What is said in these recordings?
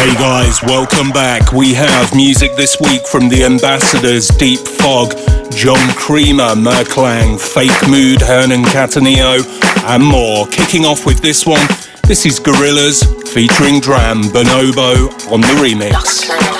Hey guys, welcome back. We have music this week from the Ambassadors, Deep Fog, John Creamer, Merklang, Fake Mood, Hernan Cattaneo, and more. Kicking off with this one, this is Gorillas featuring Dram Bonobo on the remix.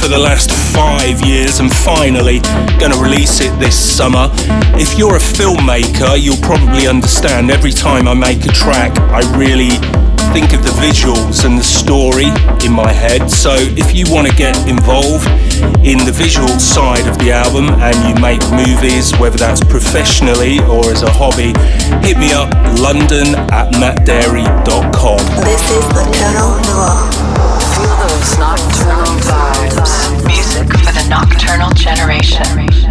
For the last five years and finally going to release it this summer. If you're a filmmaker, you'll probably understand every time I make a track, I really think of the visuals and the story in my head. So if you want to get involved in the visual side of the album and you make movies, whether that's professionally or as a hobby, hit me up london at mattdarey.com. This is Nocturnal Noir. Feel those nocturnal vibes. Music for the nocturnal generation.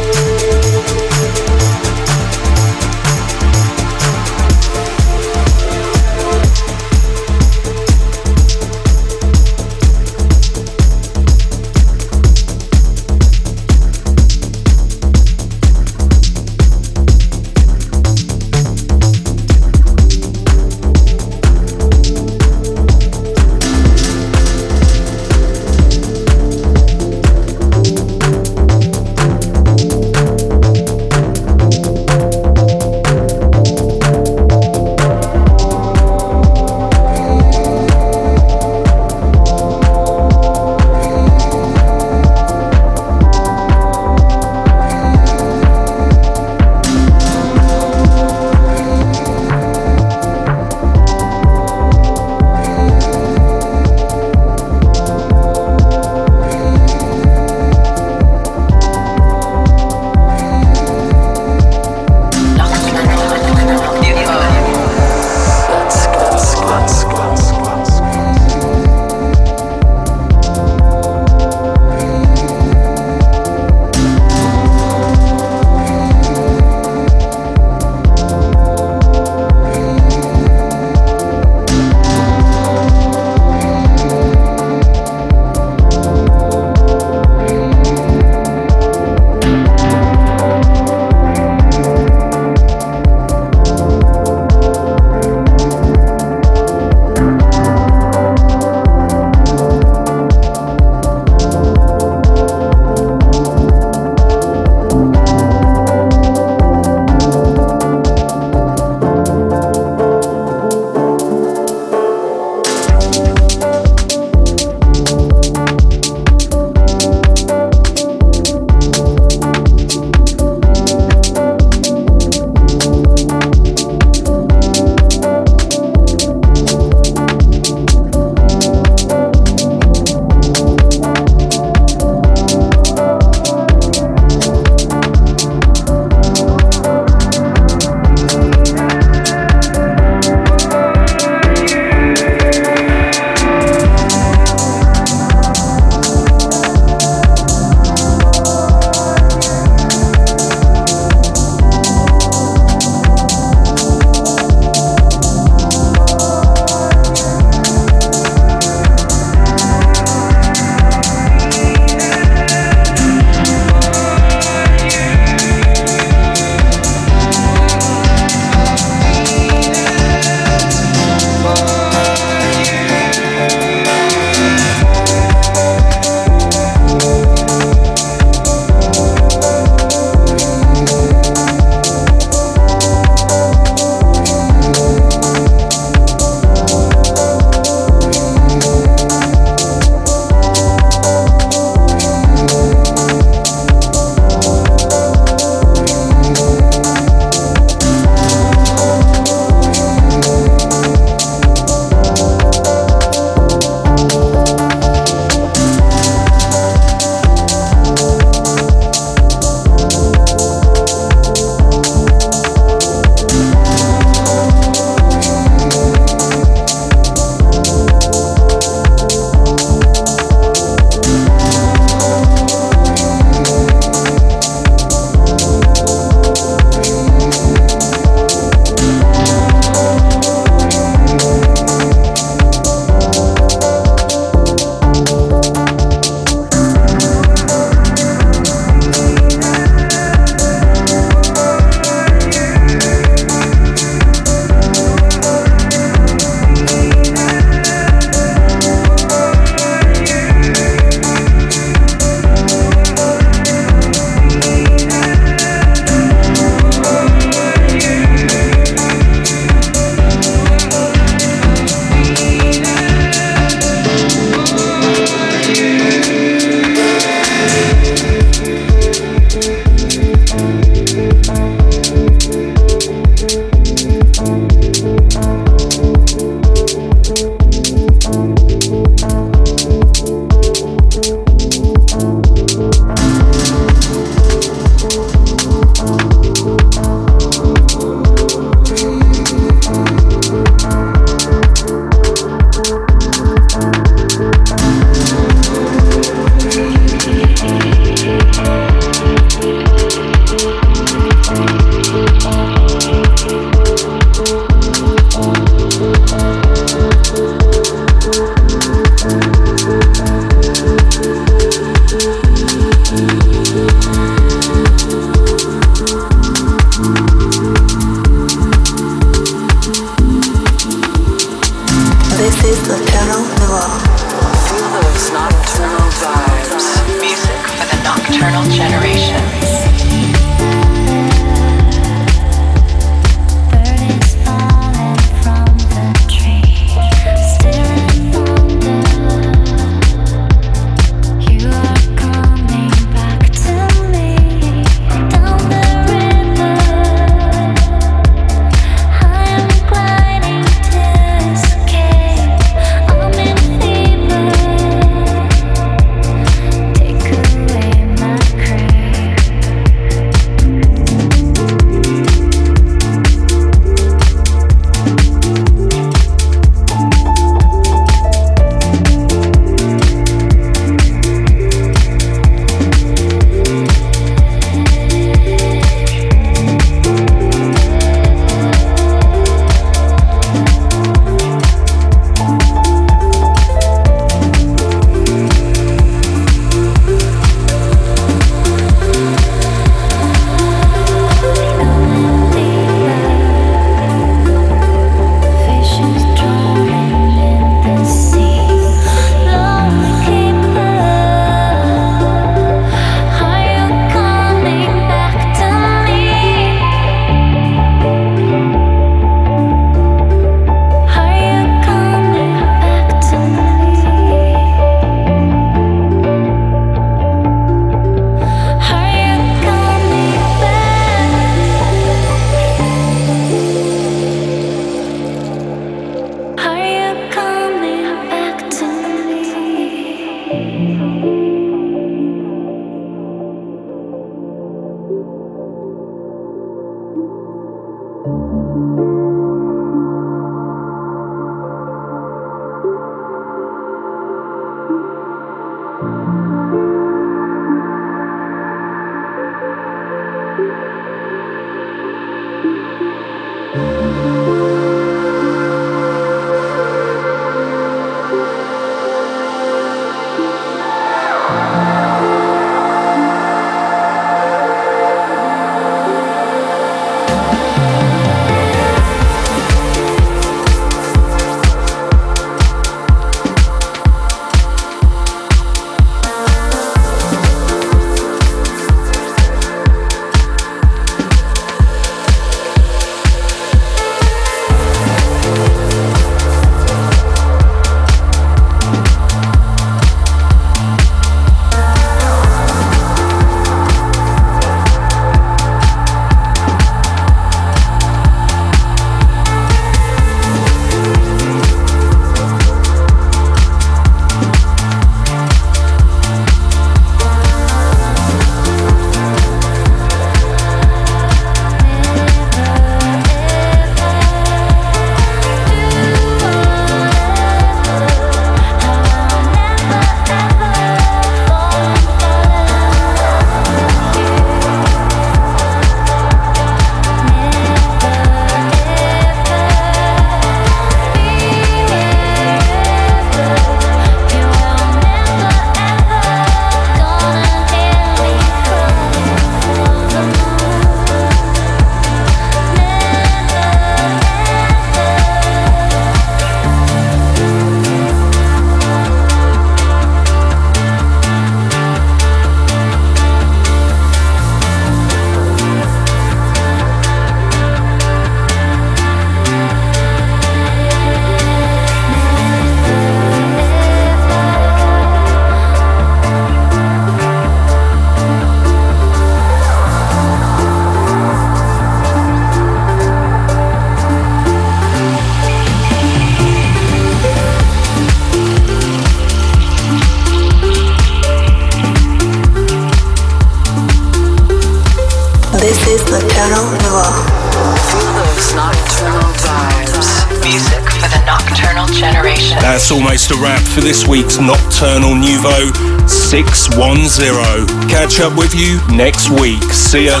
Nouveau 610. Catch up with you next week. See ya.